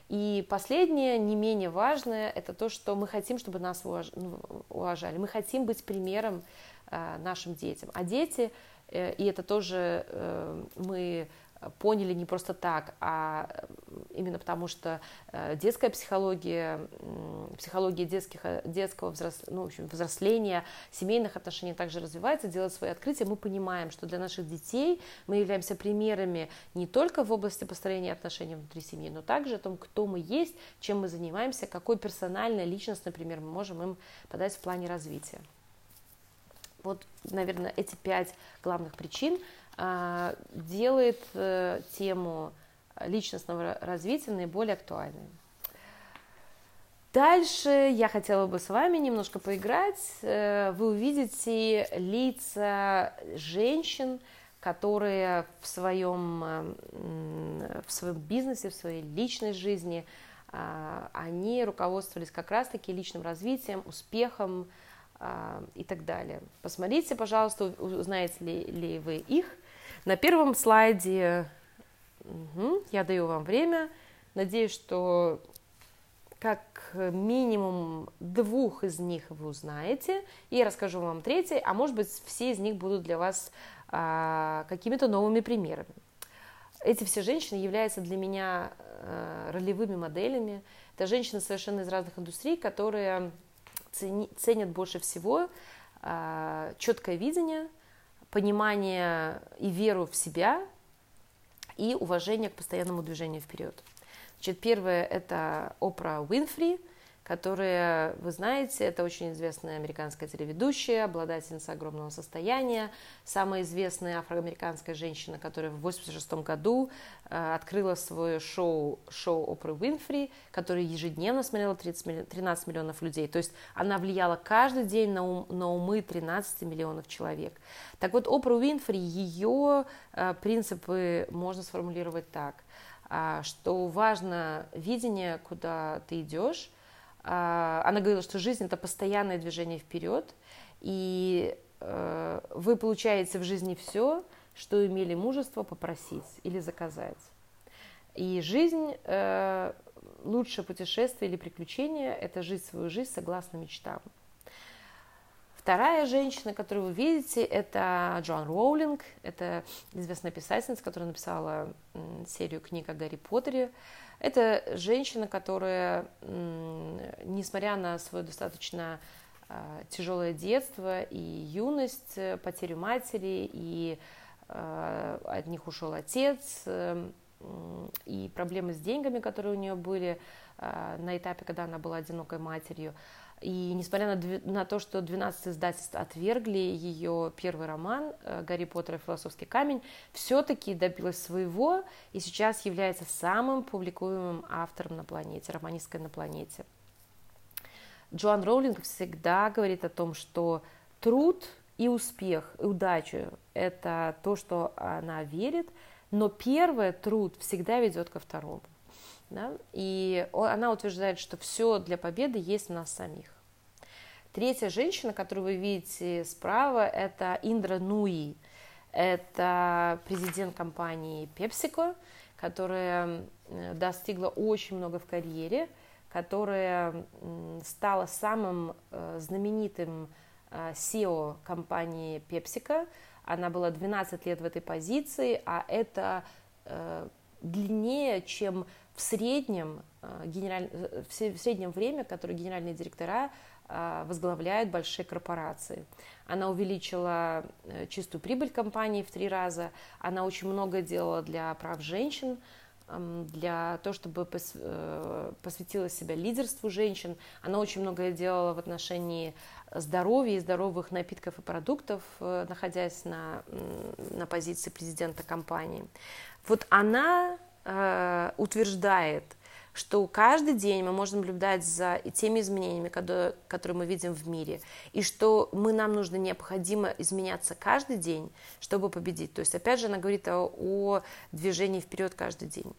И последнее, не менее важное, это то, что мы хотим, чтобы нас ну, уважали. Мы хотим быть примером э, нашим детям. А дети, э, и это тоже э, мы поняли не просто так, а именно потому, что э, детская психология, психология детских, э, детского взрос, ну, в общем, взросления, семейных отношений также развивается, делает свои открытия. Мы понимаем, что для наших детей мы являемся примерами не только в области построения отношений внутри семьи, но также о том, кто мы есть, чем мы занимаемся, какой персональной, личностный пример мы можем им подать в плане развития. Вот, наверное, эти пять главных причин делает э, тему личностного развития наиболее актуальной. Дальше я хотела бы с вами немножко поиграть. Э, вы увидите лица женщин, которые в своем, в своем бизнесе, в своей личной жизни, а, они руководствовались как раз-таки личным развитием, успехом а, и так далее. Посмотрите, пожалуйста, узнаете ли, ли вы их – на первом слайде угу, я даю вам время. Надеюсь, что как минимум двух из них вы узнаете, и я расскажу вам третий, а может быть все из них будут для вас а, какими-то новыми примерами. Эти все женщины являются для меня а, ролевыми моделями. Это женщины совершенно из разных индустрий, которые ценят больше всего а, четкое видение, понимание и веру в себя и уважение к постоянному движению вперед. Значит, первое – это Опра Уинфри – которая, вы знаете, это очень известная американская телеведущая, обладательница огромного состояния, самая известная афроамериканская женщина, которая в 1986 году э, открыла свое шоу, шоу Опры Уинфри, которое ежедневно смотрело 30, 13 миллионов людей. То есть она влияла каждый день на, ум, на умы 13 миллионов человек. Так вот, Опра Уинфри, ее э, принципы можно сформулировать так, э, что важно видение, куда ты идешь, она говорила, что жизнь это постоянное движение вперед, и э, вы получаете в жизни все, что имели мужество попросить или заказать. И жизнь, э, лучшее путешествие или приключение – это жить свою жизнь согласно мечтам. Вторая женщина, которую вы видите, это Джоан Роулинг. Это известная писательница, которая написала серию книг о Гарри Поттере. Это женщина, которая, несмотря на свое достаточно а, тяжелое детство и юность, э, потерю матери, и а, от них ушел отец, э, и проблемы с деньгами, которые у нее были а, на этапе, когда она была одинокой матерью, и несмотря на, на то, что 12 издательств отвергли ее первый роман э, «Гарри Поттер и философский камень», все-таки добилась своего и сейчас является самым публикуемым автором на планете, романисткой на планете. Джоан Роулинг всегда говорит о том, что труд и успех, и удача – это то, что она верит, но первый труд всегда ведет ко второму. Да? И она утверждает, что все для победы есть в нас самих. Третья женщина, которую вы видите справа, это Индра Нуи. Это президент компании PepsiCo, которая достигла очень много в карьере, которая стала самым э, знаменитым э, SEO компании PepsiCo. Она была 12 лет в этой позиции, а это э, длиннее, чем в среднем, генераль... в среднем время, которое генеральные директора возглавляют большие корпорации. Она увеличила чистую прибыль компании в три раза, она очень много делала для прав женщин, для того, чтобы э, посвятила себя лидерству женщин. Она очень многое делала в отношении здоровья и здоровых напитков и продуктов, э, находясь на, на позиции президента компании. Вот она э, утверждает, что каждый день мы можем наблюдать за теми изменениями, которые мы видим в мире, и что мы, нам нужно необходимо изменяться каждый день, чтобы победить. То есть, опять же, она говорит о, о движении вперед каждый день.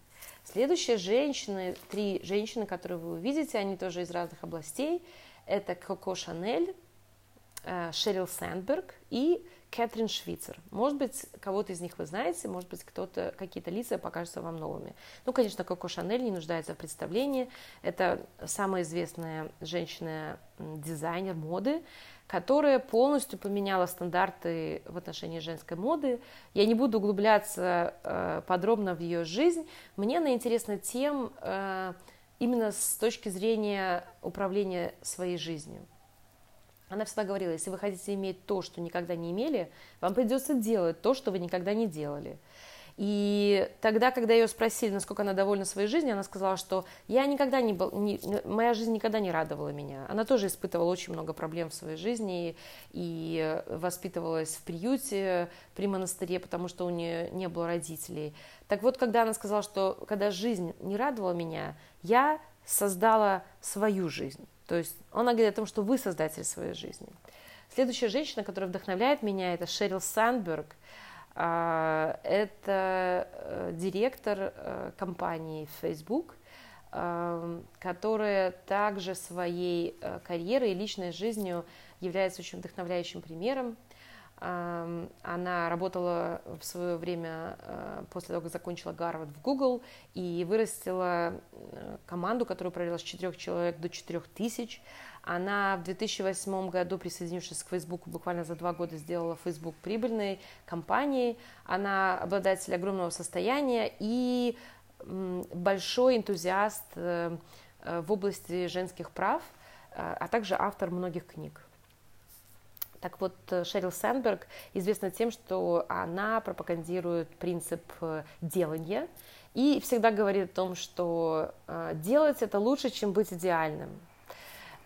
Следующие женщины, три женщины, которые вы увидите, они тоже из разных областей. Это Коко Шанель, Шерил Сэндберг и Кэтрин Швейцер. Может быть, кого-то из них вы знаете, может быть, кто-то, какие-то лица покажутся вам новыми. Ну, конечно, Коко Шанель не нуждается в представлении. Это самая известная женщина-дизайнер моды, которая полностью поменяла стандарты в отношении женской моды. Я не буду углубляться э, подробно в ее жизнь. Мне она интересна тем, э, именно с точки зрения управления своей жизнью. Она всегда говорила, если вы хотите иметь то, что никогда не имели, вам придется делать то, что вы никогда не делали. И тогда, когда ее спросили, насколько она довольна своей жизнью, она сказала, что я никогда не был, не, моя жизнь никогда не радовала меня. Она тоже испытывала очень много проблем в своей жизни и, и воспитывалась в приюте при монастыре, потому что у нее не было родителей. Так вот, когда она сказала, что когда жизнь не радовала меня, я создала свою жизнь. То есть она говорит о том, что вы создатель своей жизни. Следующая женщина, которая вдохновляет меня, это Шерил Сандберг. А, это э, директор э, компании Facebook, э, которая также своей карьерой и личной жизнью является очень вдохновляющим примером. Она работала в свое время, после того, как закончила Гарвард, в Google и вырастила команду, которая провела с четырех человек до четырех тысяч. Она в 2008 году, присоединившись к Facebook, буквально за два года сделала Facebook прибыльной компанией. Она обладатель огромного состояния и большой энтузиаст э, в области женских прав, э, а также автор многих книг. Так вот, э, Шерил Сандберг известна тем, что она пропагандирует принцип делания и всегда говорит о том, что делать это лучше, чем быть идеальным.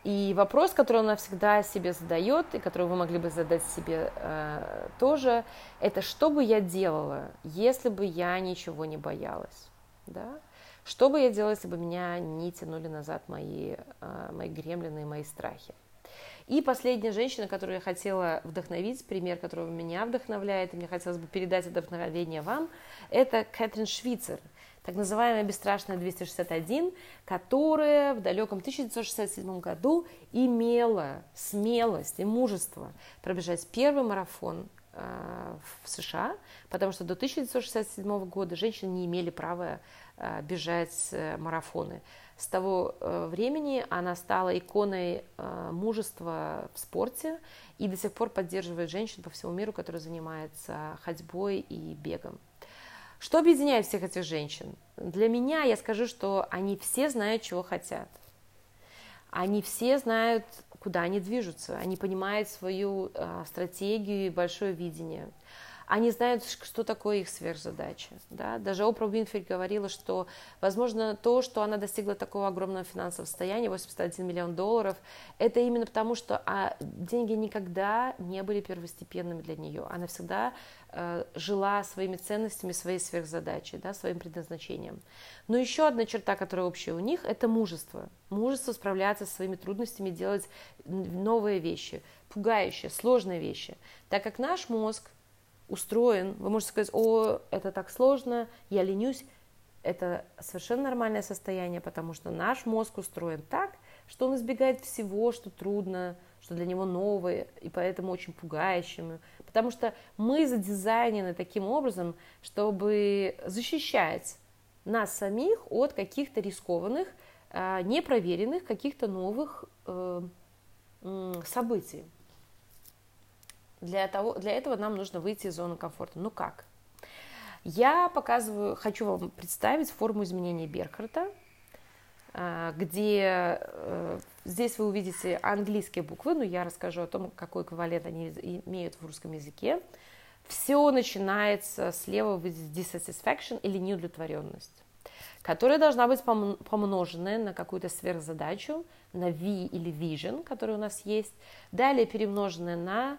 И вопрос, который она всегда себе задает, и который вы могли бы задать себе э, тоже, это что бы я делала, если бы я ничего не боялась, да? Что бы я делала, если бы меня не тянули назад мои, э, мои гремлины и мои страхи? И последняя женщина, которую я хотела вдохновить, пример, которого меня вдохновляет, и мне хотелось бы передать это вдохновение вам, это Кэтрин Швейцер – так называемая бесстрашная 261, которая в далеком 1967 году имела смелость и мужество пробежать первый марафон э, в США, потому что до 1967 года женщины не имели права э, бежать э, марафоны. С того времени она стала иконой мужества в спорте и до сих пор поддерживает женщин по всему миру, которые занимаются ходьбой и бегом. Что объединяет всех этих женщин? Для меня я скажу, что они все знают, чего хотят. Они все знают, куда они движутся. Они понимают свою э, стратегию и большое видение. Они знают, что такое их сверхзадача. Да? Даже Опра Уинфрид говорила, что, возможно, то, что она достигла такого огромного финансового состояния, 81 миллион долларов, это именно потому, что а, деньги никогда не были первостепенными для нее. Она всегда э, жила своими ценностями, своей сверхзадачей, да, своим предназначением. Но еще одна черта, которая общая у них, это мужество. Мужество справляться со своими трудностями, делать новые вещи, пугающие, сложные вещи. Так как наш мозг устроен, вы можете сказать, о, это так сложно, я ленюсь. Это совершенно нормальное состояние, потому что наш мозг устроен так, что он избегает всего, что трудно, что для него новое и поэтому очень пугающим. Потому что мы задизайнены таким образом, чтобы защищать нас самих от каких-то рискованных, а, непроверенных, каких-то новых э, событий. Для, того, для этого нам нужно выйти из зоны комфорта. Ну как? Я показываю, хочу вам представить форму изменения Беркхарта, а, где э, здесь вы увидите английские буквы, но я расскажу о том, какой эквивалент они имеют в русском языке. Все начинается слева в dissatisfaction или неудовлетворенность, которая должна быть помноженная на какую-то сверхзадачу, на V или vision, который у нас есть, далее перемноженная на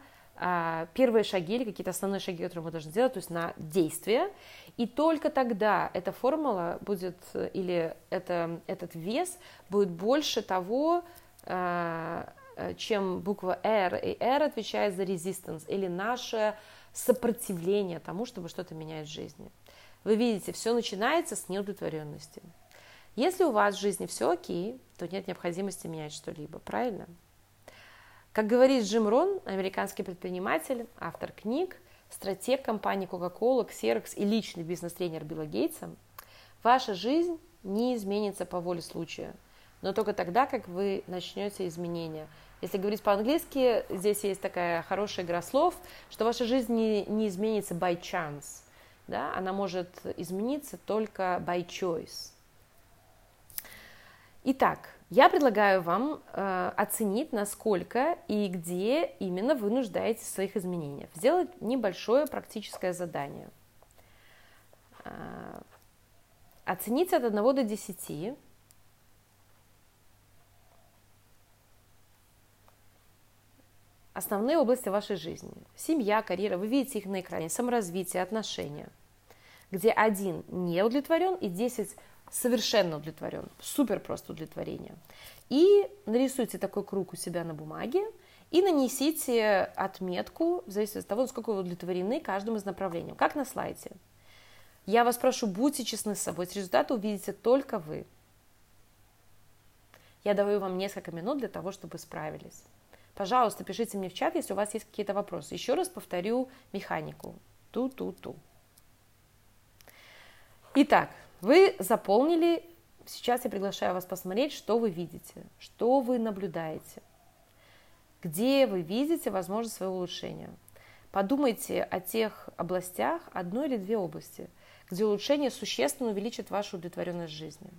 первые шаги или какие-то основные шаги, которые мы должны сделать, то есть на действие. И только тогда эта формула будет, или это, этот вес будет больше того, а, чем буква R, и R отвечает за resistance, или наше сопротивление тому, чтобы что-то менять в жизни. Вы видите, все начинается с неудовлетворенности. Если у вас в жизни все окей, то нет необходимости менять что-либо, правильно? Как говорит Джим Рон, американский предприниматель, автор книг, стратег компании Coca-Cola, Xerox и личный бизнес-тренер Билла Гейтса, ваша жизнь не изменится по воле случая, но только тогда, как вы начнете изменения. Если говорить по-английски, здесь есть такая хорошая игра слов, что ваша жизнь не, не изменится by chance, да? она может измениться только by choice. Итак, я предлагаю вам э, оценить, насколько и где именно вы нуждаетесь в своих изменениях. Сделать небольшое практическое задание. Э, оценить от 1 до 10 основные области вашей жизни. Семья, карьера, вы видите их на экране, саморазвитие, отношения. Где один не удовлетворен и 10 совершенно удовлетворен, супер просто удовлетворение. И нарисуйте такой круг у себя на бумаге и нанесите отметку, в зависимости от того, насколько вы удовлетворены каждым из направлений, как на слайде. Я вас прошу, будьте честны с собой, результаты увидите только вы. Я даю вам несколько минут для того, чтобы справились. Пожалуйста, пишите мне в чат, если у вас есть какие-то вопросы. Еще раз повторю механику. Ту-ту-ту. Итак, вы заполнили, сейчас я приглашаю вас посмотреть, что вы видите, что вы наблюдаете, где вы видите возможность своего улучшения. Подумайте о тех областях, одной или две области, где улучшение существенно увеличит вашу удовлетворенность жизни.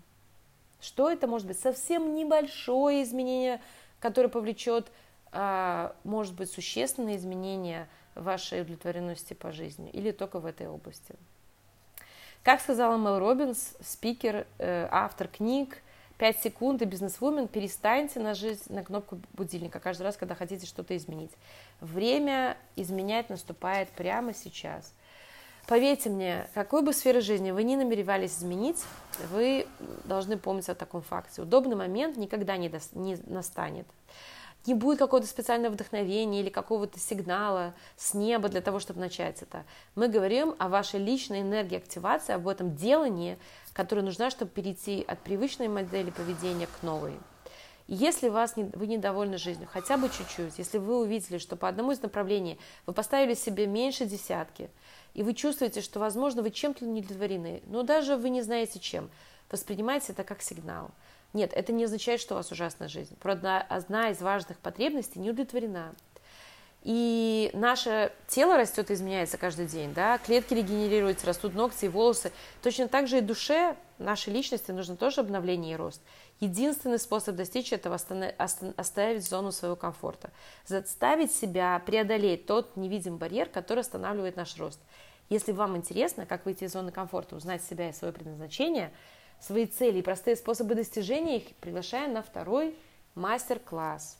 Что это может быть? Совсем небольшое изменение, которое повлечет, а, может быть, существенное изменение вашей удовлетворенности по жизни или только в этой области. Как сказала Мэл Робинс, спикер, э, автор книг, 5 секунд и бизнесвумен, перестаньте нажать на кнопку будильника каждый раз, когда хотите что-то изменить. Время изменять наступает прямо сейчас. Поверьте мне, какой бы сферы жизни вы ни намеревались изменить, вы должны помнить о таком факте. Удобный момент никогда не, до, не настанет не будет какого-то специального вдохновения или какого-то сигнала с неба для того, чтобы начать это. Мы говорим о вашей личной энергии активации, об этом делании, которое нужна, чтобы перейти от привычной модели поведения к новой. Если вас не, вы недовольны жизнью, хотя бы чуть-чуть, если вы увидели, что по одному из направлений вы поставили себе меньше десятки, и вы чувствуете, что, возможно, вы чем-то не удовлетворены, но даже вы не знаете чем, воспринимайте это как сигнал – нет, это не означает, что у вас ужасная жизнь. Просто одна из важных потребностей не удовлетворена. И наше тело растет и изменяется каждый день, да, клетки регенерируются, растут ногти и волосы. Точно так же и душе, нашей личности нужно тоже обновление и рост. Единственный способ достичь этого – оставить зону своего комфорта, заставить себя преодолеть тот невидимый барьер, который останавливает наш рост. Если вам интересно, как выйти из зоны комфорта, узнать себя и свое предназначение – свои цели и простые способы достижения их, приглашаем на второй мастер-класс.